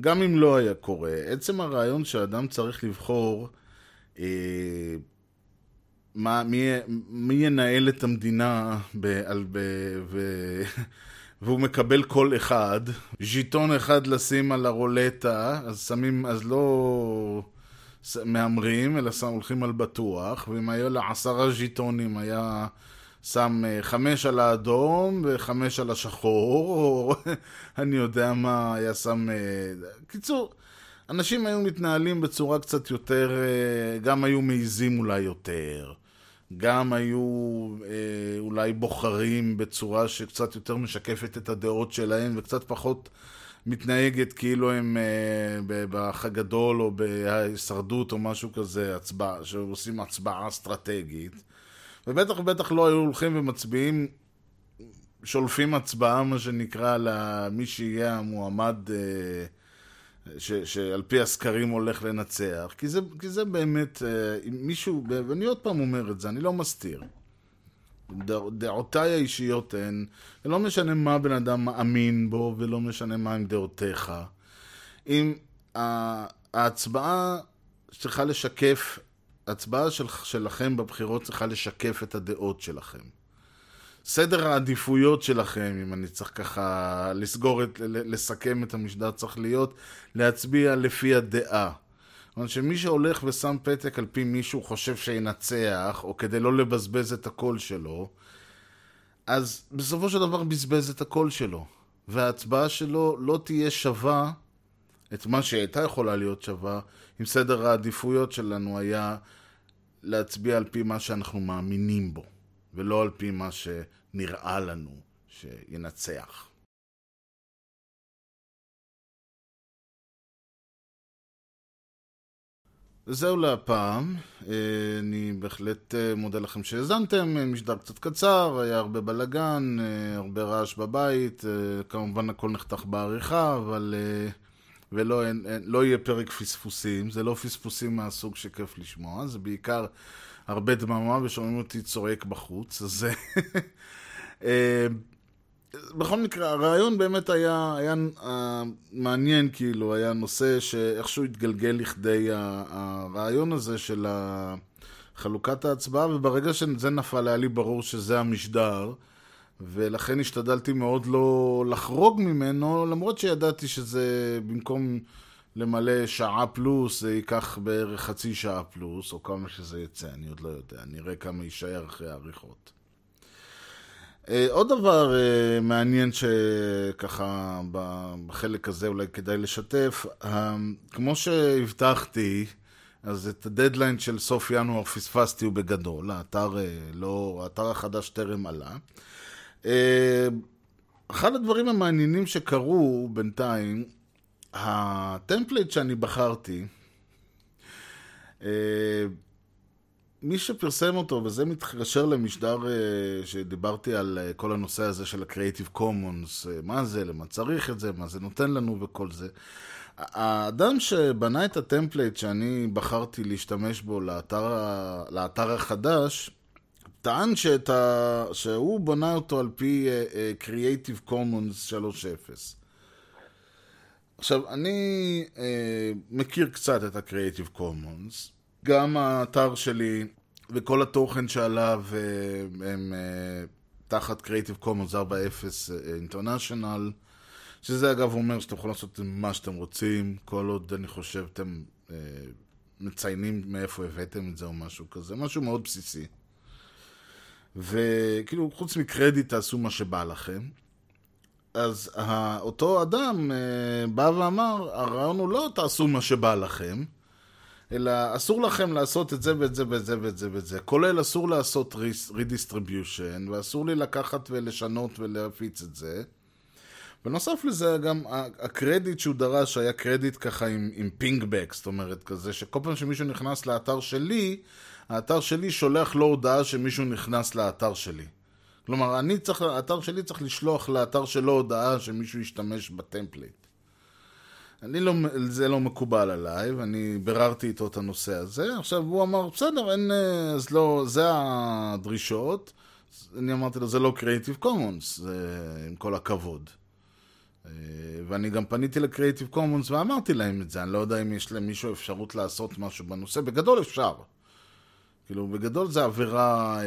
גם אם לא היה קורה, עצם הרעיון שאדם צריך לבחור אה, מה, מי, מי ינהל את המדינה ב, על, ב, ו, (laughs) והוא מקבל קול אחד, ז'יטון אחד לשים על הרולטה, אז שמים, אז לא מהמרים, אלא שם, הולכים על בטוח, ואם היה לה עשרה ז'יטונים, היה... שם אה, חמש על האדום וחמש על השחור, או (laughs) אני יודע מה היה שם... אה, קיצור, אנשים היו מתנהלים בצורה קצת יותר, אה, גם היו מעיזים אולי יותר, גם היו אולי בוחרים בצורה שקצת יותר משקפת את הדעות שלהם וקצת פחות מתנהגת כאילו הם באח הגדול או בהישרדות או משהו כזה, הצבעה, שעושים הצבעה אסטרטגית. ובטח ובטח לא היו הולכים ומצביעים, שולפים הצבעה, מה שנקרא, למי שיהיה המועמד אה, ש, שעל פי הסקרים הולך לנצח. כי זה, כי זה באמת, אה, מישהו, ואני עוד פעם אומר את זה, אני לא מסתיר. דעותיי האישיות הן, ולא משנה מה בן אדם מאמין בו, ולא משנה מה עם דעותיך. אם ההצבעה צריכה לשקף ההצבעה של, שלכם בבחירות צריכה לשקף את הדעות שלכם. סדר העדיפויות שלכם, אם אני צריך ככה לסגור את, לסכם את המשדר, צריך להיות להצביע לפי הדעה. אומרת שמי שהולך ושם פתק על פי מי שהוא חושב שינצח, או כדי לא לבזבז את הקול שלו, אז בסופו של דבר בזבז את הקול שלו. וההצבעה שלו לא תהיה שווה את מה שהייתה יכולה להיות שווה, אם סדר העדיפויות שלנו היה להצביע על פי מה שאנחנו מאמינים בו, ולא על פי מה שנראה לנו שינצח. זהו להפעם. אה, אני בהחלט אה, מודה לכם שהאזנתם. אה, משדר קצת קצר, היה הרבה בלאגן, הרבה רעש בבית. כמובן הכל נחתך בעריכה, אבל... ולא אין, אין, לא יהיה פרק פספוסים. זה לא פספוסים מהסוג שכיף לשמוע, זה בעיקר הרבה דממה ושומעים אותי צועק בחוץ. אז... (laughs) בכל מקרה, הרעיון באמת היה, היה uh, מעניין, כאילו, היה נושא שאיכשהו התגלגל לכדי הרעיון הזה של חלוקת ההצבעה, וברגע שזה נפל היה לי ברור שזה המשדר, ולכן השתדלתי מאוד לא לחרוג ממנו, למרות שידעתי שזה במקום למלא שעה פלוס, זה ייקח בערך חצי שעה פלוס, או כמה שזה יצא, אני עוד לא יודע, נראה כמה יישאר אחרי העריכות. אה, עוד דבר אה, מעניין שככה בחלק הזה אולי כדאי לשתף, אה, כמו שהבטחתי, אז את הדדליין של סוף ינואר פספסתי הוא בגדול, האתר, לא, האתר החדש טרם עלה. אחד הדברים המעניינים שקרו בינתיים, ה template שאני בחרתי, מי שפרסם אותו, וזה מתקשר למשדר אה, שדיברתי על אה, כל הנושא הזה של ה-Creative Commons, אה, מה זה, למה צריך את זה, מה זה נותן לנו וכל זה. האדם שבנה את ה template שאני בחרתי להשתמש בו לאתר, לאתר החדש, טען שאת ה... שהוא בנה אותו על פי Creative Commons 3.0. עכשיו, אני אה, מכיר קצת את ה-Creative Commons. גם האתר שלי וכל התוכן שעליו אה, הם אה, תחת Creative Commons 4.0 אה, International, שזה אגב אומר שאתם יכולים לעשות מה שאתם רוצים, כל עוד אני חושב אתם מציינים מאיפה הבאתם את זה או משהו כזה, משהו מאוד בסיסי. וכאילו, חוץ מקרדיט תעשו מה שבא לכם. אז אותו אדם בא ואמר, הרעיון הוא לא תעשו מה שבא לכם, אלא אסור לכם לעשות את זה ואת זה ואת זה ואת זה ואת זה. כולל אסור לעשות redistribution, ואסור לי לקחת ולשנות ולהפיץ את זה. בנוסף לזה, גם הקרדיט שהוא דרש היה קרדיט ככה עם, עם pingback, זאת אומרת, כזה שכל פעם שמישהו נכנס לאתר שלי, האתר שלי שולח לו הודעה שמישהו נכנס לאתר שלי. כלומר, אני צריך, האתר שלי צריך לשלוח לאתר שלו הודעה שמישהו ישתמש ב template. אני לא, זה לא מקובל עליי, ואני ביררתי איתו את הנושא הזה. עכשיו, הוא אמר, בסדר, אין, אה, אז לא, זה הדרישות. אני אמרתי לו, זה לא Creative Commons, זה עם כל הכבוד. אה, ואני גם פניתי ל-Creative Commons ואמרתי להם את זה, אני לא יודע אם יש למישהו אפשרות לעשות משהו בנושא, בגדול אפשר. כאילו, בגדול זה עבירה,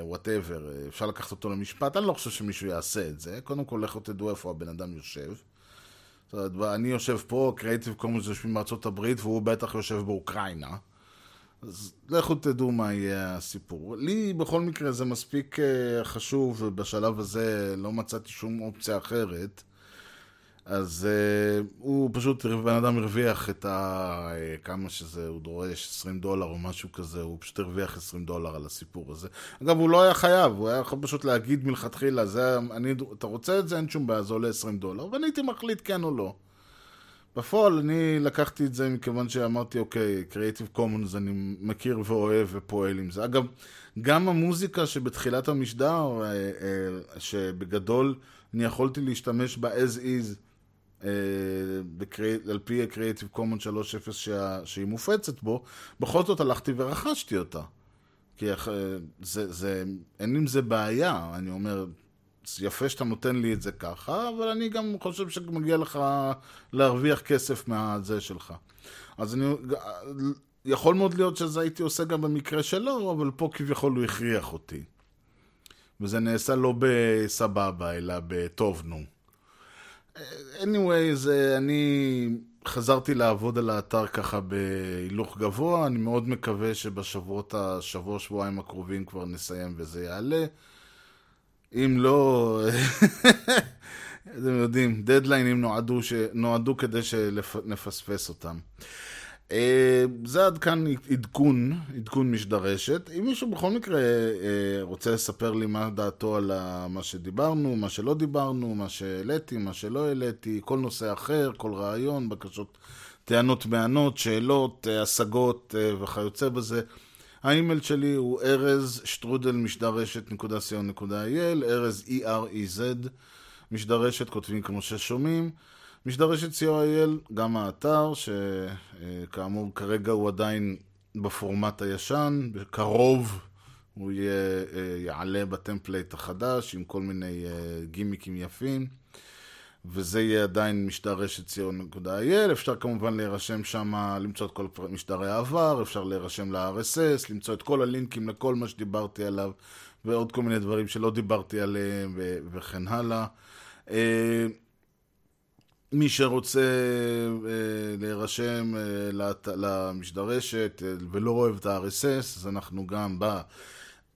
וואטאבר, אפשר לקחת אותו למשפט, אני לא חושב שמישהו יעשה את זה. קודם כל, לכו תדעו איפה הבן אדם יושב. זאת אומרת, אני יושב פה, Creative Commons יושבים בארצות הברית, והוא בטח יושב באוקראינה. אז לכו תדעו מה יהיה הסיפור. לי בכל מקרה זה מספיק אה, חשוב, ובשלב הזה לא מצאתי שום אופציה אחרת. אז uh, הוא פשוט, בן אדם הרוויח את ה... uh, כמה שזה, הוא דורש 20 דולר או משהו כזה, הוא פשוט הרוויח 20 דולר על הסיפור הזה. אגב, הוא לא היה חייב, הוא היה יכול פשוט להגיד מלכתחילה, זה, אני, אתה רוצה את זה, אין שום בעיה, זה עולה 20 דולר, ואני הייתי מחליט כן או לא. בפועל אני לקחתי את זה מכיוון שאמרתי, אוקיי, Creative Commons אני מכיר ואוהב ופועל עם זה. אגב, גם המוזיקה שבתחילת המשדר, אה, אה, שבגדול אני יכולתי להשתמש בה as is, אה, על פי ה-Creative Commons 3.0 שה- שהיא מופצת בו, בכל זאת הלכתי ורכשתי אותה. כי אח- זה, זה, אין עם זה בעיה, אני אומר, יפה שאתה נותן לי את זה ככה, אבל אני גם חושב שמגיע לך להרוויח כסף מהזה שלך. אז אני, יכול מאוד להיות שזה הייתי עושה גם במקרה שלו, אבל פה כביכול הוא הכריח אותי. וזה נעשה לא בסבבה, אלא בטוב, נו. Anyway, זה, אני חזרתי לעבוד על האתר ככה בהילוך גבוה, אני מאוד מקווה שבשבועות, השבוע, שבועיים הקרובים כבר נסיים וזה יעלה. אם לא, (laughs) אתם יודעים, דדליינים נועדו, ש... נועדו כדי שנפספס אותם. אה, זה עד כאן עדכון, עדכון משדרשת. אם מישהו בכל מקרה אה, רוצה לספר לי מה דעתו על מה שדיברנו, מה שלא דיברנו, מה שהעליתי, מה שלא העליתי, כל נושא אחר, כל רעיון, בקשות טענות מענות, שאלות, אה, השגות אה, וכיוצא בזה. האימייל שלי הוא ארז שטרודל משדרשת נקודה co.il, ארז E-R-E-Z, משדרשת כותבים כמו ששומעים. משדרשת co.il, גם האתר, שכאמור כרגע הוא עדיין בפורמט הישן, בקרוב הוא יהיה, אה, יעלה ב template החדש עם כל מיני אה, גימיקים יפים. וזה יהיה עדיין משדרשת co.il, אפשר כמובן להירשם שם, למצוא את כל משדרי העבר, אפשר להירשם ל-RSS, למצוא את כל הלינקים לכל מה שדיברתי עליו, ועוד כל מיני דברים שלא דיברתי עליהם, וכן הלאה. אה, מי שרוצה אה, להירשם אה, לת- למשדרשת אה, ולא אוהב את ה-RSS, אז אנחנו גם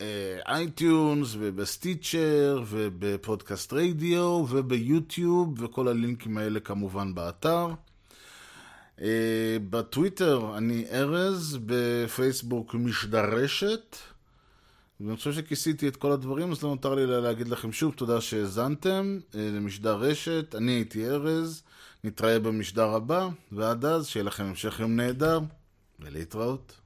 ב iTunes וב Stitcher ובפודקאסט רדיו וביוטיוב וכל הלינקים האלה כמובן באתר. אה, בטוויטר אני ארז, בפייסבוק משדרשת. ואני חושב שכיסיתי את כל הדברים, אז לא נותר לי להגיד לכם שוב תודה שהאזנתם אה, למשדר רשת. אני הייתי ארז, נתראה במשדר הבא, ועד אז שיהיה לכם המשך יום נהדר, ולהתראות.